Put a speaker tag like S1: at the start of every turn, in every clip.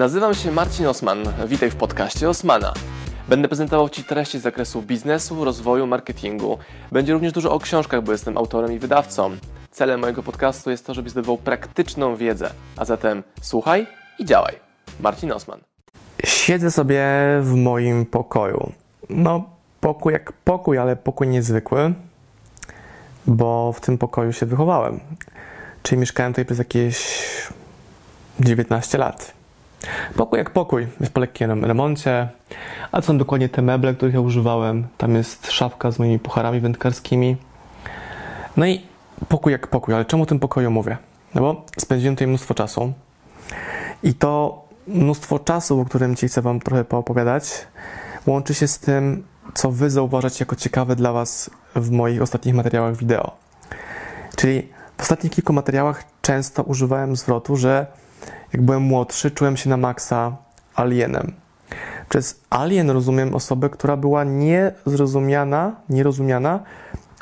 S1: Nazywam się Marcin Osman. Witaj w podcaście Osmana. Będę prezentował Ci treści z zakresu biznesu, rozwoju, marketingu. Będzie również dużo o książkach, bo jestem autorem i wydawcą. Celem mojego podcastu jest to, żebyś zdobywał praktyczną wiedzę. A zatem słuchaj i działaj. Marcin Osman.
S2: Siedzę sobie w moim pokoju. No, pokój jak pokój, ale pokój niezwykły, bo w tym pokoju się wychowałem. Czyli mieszkałem tutaj przez jakieś 19 lat. Pokój jak pokój, jest po lekkim remoncie. A co są dokładnie te meble, których ja używałem? Tam jest szafka z moimi pucharami wędkarskimi. No i pokój jak pokój, ale czemu o tym pokoju mówię? No bo spędziłem tutaj mnóstwo czasu. I to mnóstwo czasu, o którym dzisiaj chcę Wam trochę poopowiadać, łączy się z tym, co Wy zauważacie jako ciekawe dla Was w moich ostatnich materiałach wideo. Czyli w ostatnich kilku materiałach często używałem zwrotu, że jak byłem młodszy, czułem się na maksa alienem. Przez alien rozumiem osobę, która była niezrozumiana, nierozumiana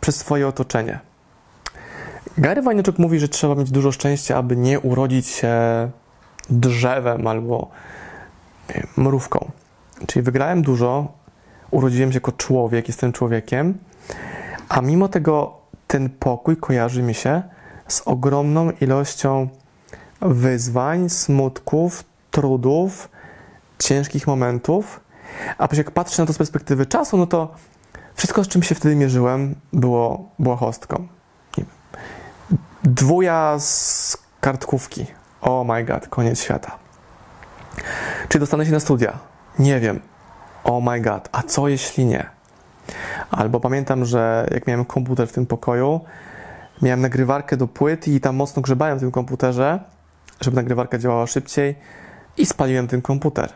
S2: przez swoje otoczenie. Gary Vaynerchuk mówi, że trzeba mieć dużo szczęścia, aby nie urodzić się drzewem albo mrówką. Czyli wygrałem dużo, urodziłem się jako człowiek, jestem człowiekiem, a mimo tego ten pokój kojarzy mi się z ogromną ilością wyzwań, smutków, trudów, ciężkich momentów. A jak patrzę na to z perspektywy czasu, no to wszystko, z czym się wtedy mierzyłem, było błahostką. Dwuja z kartkówki. Oh my god, koniec świata. Czy dostanę się na studia? Nie wiem. Oh my god, a co jeśli nie? Albo pamiętam, że jak miałem komputer w tym pokoju, miałem nagrywarkę do płyt i tam mocno grzebałem w tym komputerze, żeby nagrywarka działała szybciej i spaliłem ten komputer.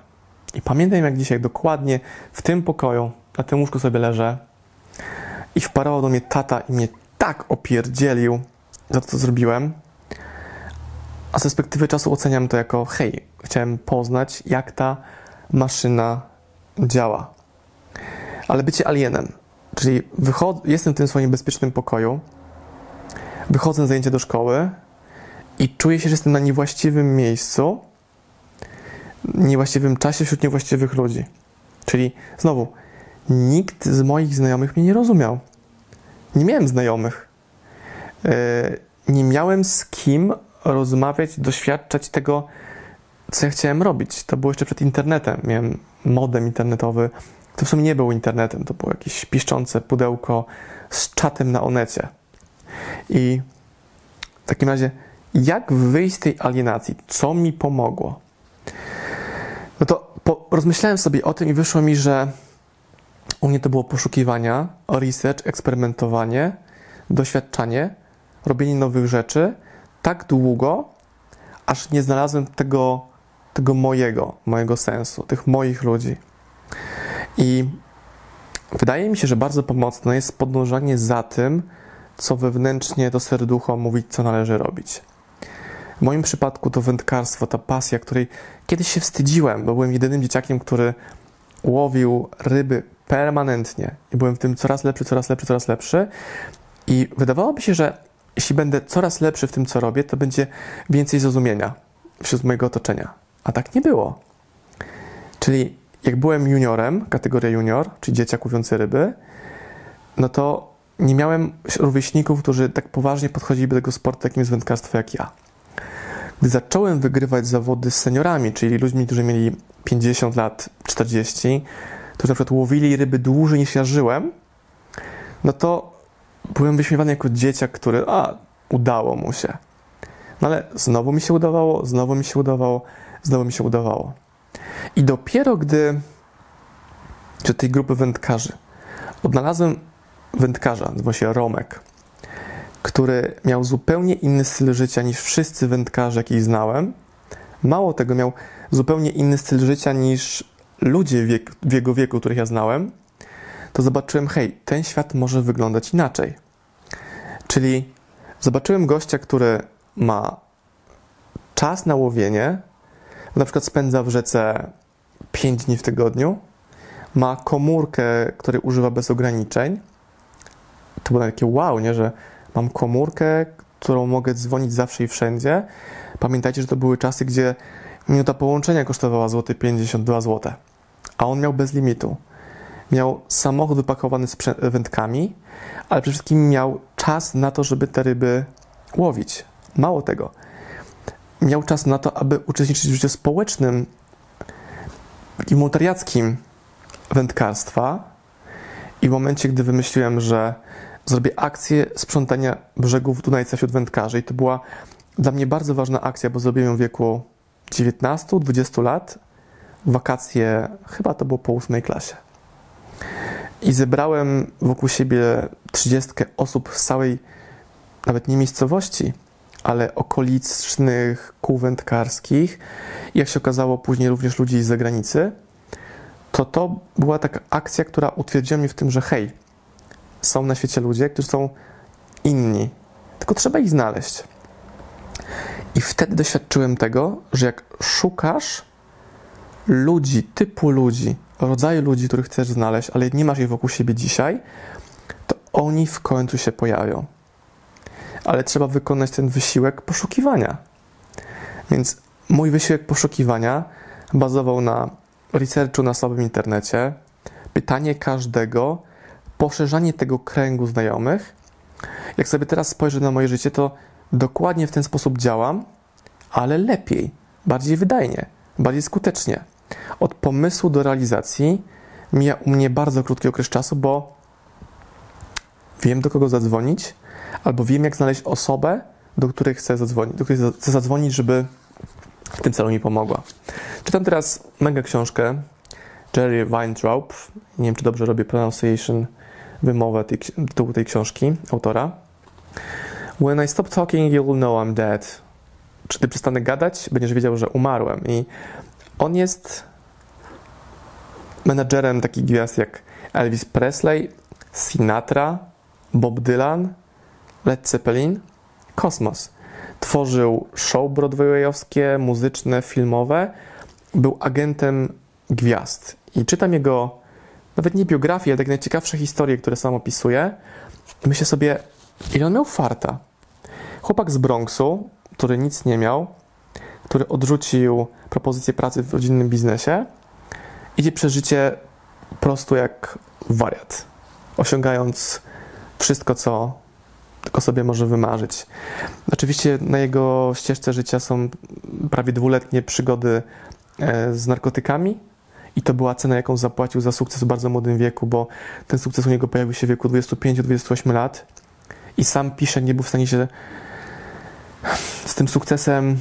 S2: I pamiętam jak dzisiaj dokładnie w tym pokoju, na tym łóżku sobie leżę i wparował do mnie tata i mnie tak opierdzielił za to, co zrobiłem. A z perspektywy czasu oceniam to jako hej, chciałem poznać, jak ta maszyna działa. Ale bycie alienem, czyli jestem w tym swoim bezpiecznym pokoju, wychodzę na zajęcie do szkoły i czuję się, że jestem na niewłaściwym miejscu, niewłaściwym czasie wśród niewłaściwych ludzi. Czyli znowu, nikt z moich znajomych mnie nie rozumiał. Nie miałem znajomych. Yy, nie miałem z kim rozmawiać, doświadczać tego, co ja chciałem robić. To było jeszcze przed internetem. Miałem modem internetowy. To w sumie nie był internetem, to było jakieś piszczące pudełko z czatem na onecie. I w takim razie, jak wyjść z tej alienacji? Co mi pomogło? No to po, rozmyślałem sobie o tym i wyszło mi, że u mnie to było poszukiwania, research, eksperymentowanie, doświadczanie, robienie nowych rzeczy tak długo, aż nie znalazłem tego, tego mojego, mojego sensu, tych moich ludzi. I wydaje mi się, że bardzo pomocne jest podążanie za tym, co wewnętrznie to serducho mówi, co należy robić. W moim przypadku to wędkarstwo, ta pasja, której kiedyś się wstydziłem, bo byłem jedynym dzieciakiem, który łowił ryby permanentnie i byłem w tym coraz lepszy, coraz lepszy, coraz lepszy. I wydawało mi się, że jeśli będę coraz lepszy w tym, co robię, to będzie więcej zrozumienia wśród mojego otoczenia. A tak nie było. Czyli jak byłem juniorem, kategoria junior, czyli dzieciak łowiący ryby, no to nie miałem rówieśników, którzy tak poważnie podchodzili do tego sportu, jakim jest wędkarstwo, jak ja. Gdy zacząłem wygrywać zawody z seniorami, czyli ludźmi, którzy mieli 50 lat, 40, którzy na przykład łowili ryby dłużej niż ja żyłem, no to byłem wyśmiewany jako dzieciak, który, a, udało mu się. No ale znowu mi się udawało, znowu mi się udawało, znowu mi się udawało. I dopiero gdy do tej grupy wędkarzy odnalazłem wędkarza, nazywa się Romek, który miał zupełnie inny styl życia niż wszyscy wędkarze, jakich znałem. Mało tego, miał zupełnie inny styl życia niż ludzie wiek, w jego wieku, których ja znałem, to zobaczyłem, hej, ten świat może wyglądać inaczej. Czyli zobaczyłem gościa, który ma czas na łowienie, na przykład spędza w rzece 5 dni w tygodniu, ma komórkę, której używa bez ograniczeń. To było takie wow, nie, że mam komórkę, którą mogę dzwonić zawsze i wszędzie. Pamiętajcie, że to były czasy, gdzie minuta połączenia kosztowała złoty 52 zł, a on miał bez limitu. Miał samochód wypakowany z wędkami, ale przede wszystkim miał czas na to, żeby te ryby łowić. Mało tego. Miał czas na to, aby uczestniczyć w życiu społecznym, takim wolontariackim wędkarstwa. I w momencie, gdy wymyśliłem, że zrobię akcję sprzątania brzegów Dunajca wśród wędkarzy, i to była dla mnie bardzo ważna akcja, bo zrobiłem ją w wieku 19-20 lat, wakacje, chyba to było po ósmej klasie. I zebrałem wokół siebie 30 osób z całej, nawet nie miejscowości, ale okolicznych kół wędkarskich. Jak się okazało, później również ludzi z zagranicy. To to była taka akcja, która utwierdziła mnie w tym, że hej, są na świecie ludzie, którzy są inni, tylko trzeba ich znaleźć. I wtedy doświadczyłem tego, że jak szukasz ludzi, typu ludzi, rodzaju ludzi, których chcesz znaleźć, ale nie masz ich wokół siebie dzisiaj, to oni w końcu się pojawią. Ale trzeba wykonać ten wysiłek poszukiwania. Więc mój wysiłek poszukiwania bazował na researchu na słabym internecie, pytanie każdego, poszerzanie tego kręgu znajomych. Jak sobie teraz spojrzę na moje życie, to dokładnie w ten sposób działam, ale lepiej, bardziej wydajnie, bardziej skutecznie. Od pomysłu do realizacji mija u mnie bardzo krótki okres czasu, bo wiem do kogo zadzwonić, albo wiem jak znaleźć osobę, do której chcę zadzwonić, do której chcę zadzwonić, żeby w tym celu mi pomogła. Czytam teraz mega książkę Jerry Weintraub. Nie wiem, czy dobrze robię pronunciation, wymowę tej, tytułu tej książki, autora. When I stop talking, you'll know I'm dead. Czy ty przestanę gadać, będziesz wiedział, że umarłem. I on jest menadżerem takich gwiazd jak Elvis Presley, Sinatra, Bob Dylan, Led Zeppelin, Kosmos. Tworzył show broadwayowskie, muzyczne, filmowe. Był agentem gwiazd. I czytam jego, nawet nie biografię, ale tak najciekawsze historie, które sam opisuje. Myślę sobie, ile on miał farta. Chłopak z Bronxu, który nic nie miał, który odrzucił propozycję pracy w rodzinnym biznesie, idzie przez życie prostu jak wariat, osiągając wszystko, co tylko sobie może wymarzyć. Oczywiście na jego ścieżce życia są prawie dwuletnie przygody e, z narkotykami, i to była cena, jaką zapłacił za sukces w bardzo młodym wieku, bo ten sukces u niego pojawił się w wieku 25-28 lat. I sam pisze, nie był w stanie się z tym sukcesem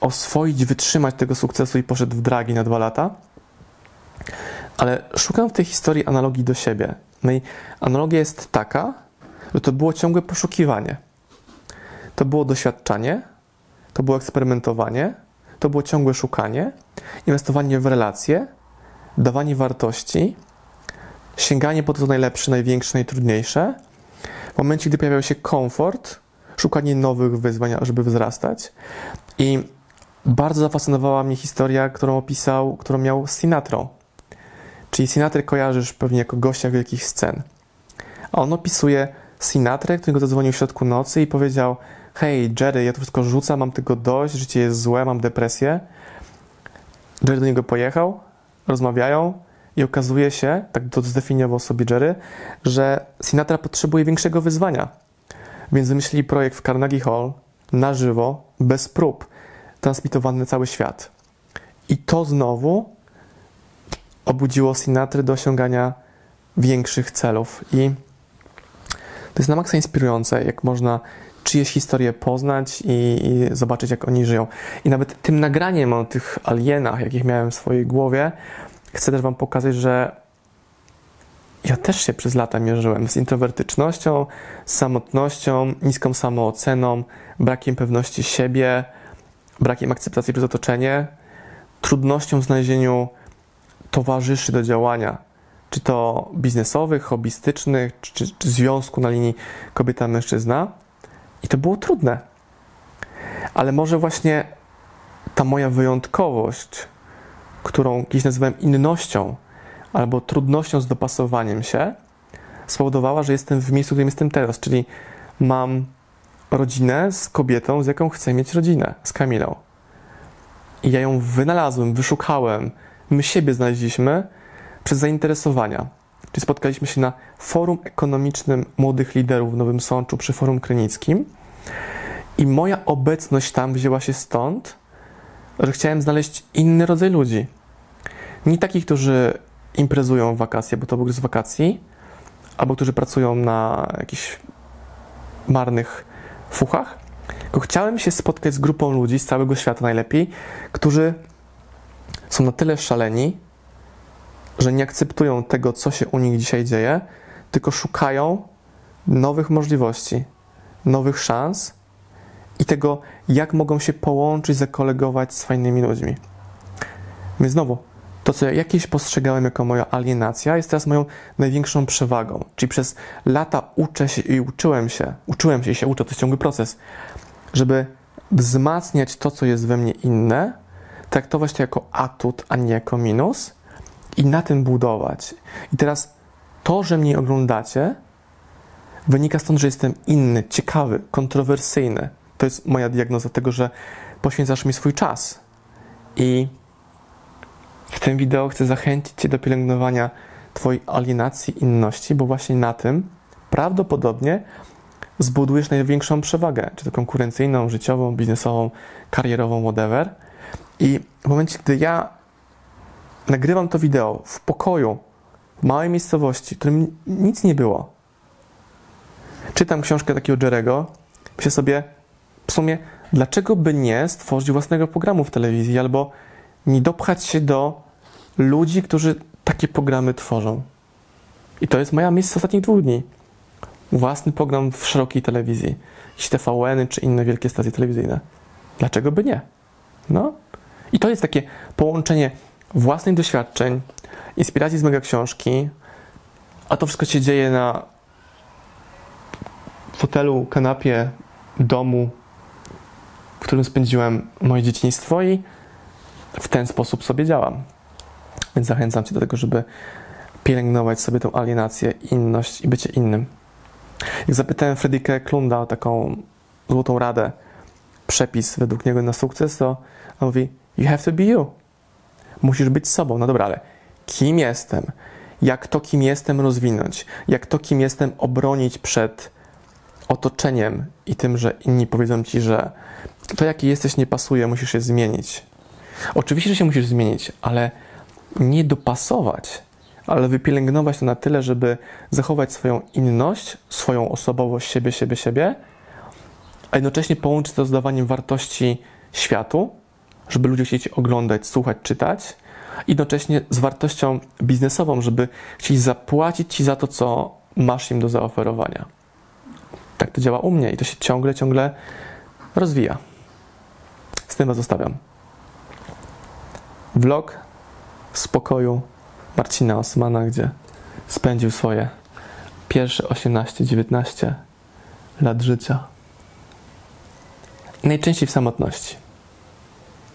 S2: oswoić, wytrzymać tego sukcesu i poszedł w dragi na dwa lata. Ale szukam w tej historii analogii do siebie. No i analogia jest taka, że to było ciągłe poszukiwanie. To było doświadczanie, to było eksperymentowanie, to było ciągłe szukanie, inwestowanie w relacje, dawanie wartości, sięganie po to, co najlepsze, największe, najtrudniejsze. W momencie, gdy pojawiał się komfort, szukanie nowych wyzwań, żeby wzrastać. I bardzo zafascynowała mnie historia, którą opisał, którą miał z Sinatrą. Czyli Sinatry kojarzysz pewnie jako gościa wielkich scen. A on opisuje Sinatrę, który go zadzwonił w środku nocy i powiedział hej Jerry, ja to wszystko rzucam, mam tego dość, życie jest złe, mam depresję. Jerry do niego pojechał, rozmawiają i okazuje się, tak to zdefiniował sobie Jerry, że Sinatra potrzebuje większego wyzwania. Więc wymyślili projekt w Carnegie Hall na żywo, bez prób, transmitowany na cały świat. I to znowu obudziło Sinatry do osiągania większych celów. I to jest na maksa inspirujące, jak można czyjeś historię poznać i, i, zobaczyć, jak oni żyją. I nawet tym nagraniem o tych alienach, jakich miałem w swojej głowie, chcę też Wam pokazać, że ja też się przez lata mierzyłem z introwertycznością, samotnością, niską samooceną, brakiem pewności siebie, brakiem akceptacji przez otoczenie, trudnością w znalezieniu towarzyszy do działania, czy to biznesowych, hobbystycznych, czy, czy związku na linii kobieta-mężczyzna. I to było trudne. Ale może właśnie ta moja wyjątkowość, którą kiedyś nazywałem innością, albo trudnością z dopasowaniem się, spowodowała, że jestem w miejscu, w którym jestem teraz, czyli mam rodzinę z kobietą, z jaką chcę mieć rodzinę, z Kamilą. I ja ją wynalazłem, wyszukałem. My siebie znaleźliśmy przez zainteresowania. Czyli spotkaliśmy się na forum ekonomicznym młodych liderów w Nowym Sączu przy Forum Krynickim. I moja obecność tam wzięła się stąd, że chciałem znaleźć inny rodzaj ludzi. Nie takich, którzy imprezują w wakacje, bo to był z wakacji, albo którzy pracują na jakichś marnych fuchach, tylko chciałem się spotkać z grupą ludzi z całego świata najlepiej, którzy są na tyle szaleni, że nie akceptują tego, co się u nich dzisiaj dzieje, tylko szukają nowych możliwości, nowych szans i tego, jak mogą się połączyć, zakolegować z fajnymi ludźmi. Więc znowu, to, co ja jakieś postrzegałem jako moja alienacja, jest teraz moją największą przewagą. Czyli przez lata uczę się i uczyłem się, uczyłem się i się uczę, to jest ciągły proces, żeby wzmacniać to, co jest we mnie inne, traktować to jako atut, a nie jako minus i na tym budować. I teraz to, że mnie oglądacie, wynika stąd, że jestem inny, ciekawy, kontrowersyjny. To jest moja diagnoza tego, że poświęcasz mi swój czas. I w tym wideo chcę zachęcić Cię do pielęgnowania Twojej alienacji inności, bo właśnie na tym prawdopodobnie zbudujesz największą przewagę, czy to konkurencyjną, życiową, biznesową, karierową, whatever. I w momencie, gdy ja nagrywam to wideo w pokoju, w małej miejscowości, w którym nic nie było, czytam książkę takiego Jerego, myślę sobie, w sumie, dlaczego by nie stworzyć własnego programu w telewizji albo nie dopchać się do ludzi, którzy takie programy tworzą. I to jest moja miejsce ostatnich dwóch dni. Własny program w szerokiej telewizji. Jakieś TVN-y czy inne wielkie stacje telewizyjne. Dlaczego by nie? No. I to jest takie połączenie własnych doświadczeń, inspiracji z mega książki, a to wszystko się dzieje na fotelu, kanapie, domu, w którym spędziłem moje dzieciństwo i w ten sposób sobie działam. Więc zachęcam Cię do tego, żeby pielęgnować sobie tą alienację, inność i bycie innym. Jak zapytałem Fredrikę Klunda o taką złotą radę, przepis według niego na sukces, to on mówi: You have to be you. Musisz być sobą. No dobra, ale kim jestem? Jak to, kim jestem, rozwinąć? Jak to, kim jestem, obronić przed otoczeniem i tym, że inni powiedzą ci, że to, jaki jesteś, nie pasuje, musisz się zmienić. Oczywiście, że się musisz zmienić, ale nie dopasować, ale wypielęgnować to na tyle, żeby zachować swoją inność, swoją osobowość, siebie, siebie, siebie, a jednocześnie połączyć to z dawaniem wartości światu, żeby ludzie chcieli oglądać, słuchać, czytać, jednocześnie z wartością biznesową, żeby chcieli zapłacić Ci za to, co masz im do zaoferowania. Tak to działa u mnie i to się ciągle, ciągle rozwija. Z tym Was zostawiam. Vlog z pokoju Marcina Osmana, gdzie spędził swoje pierwsze 18-19 lat życia. Najczęściej w samotności,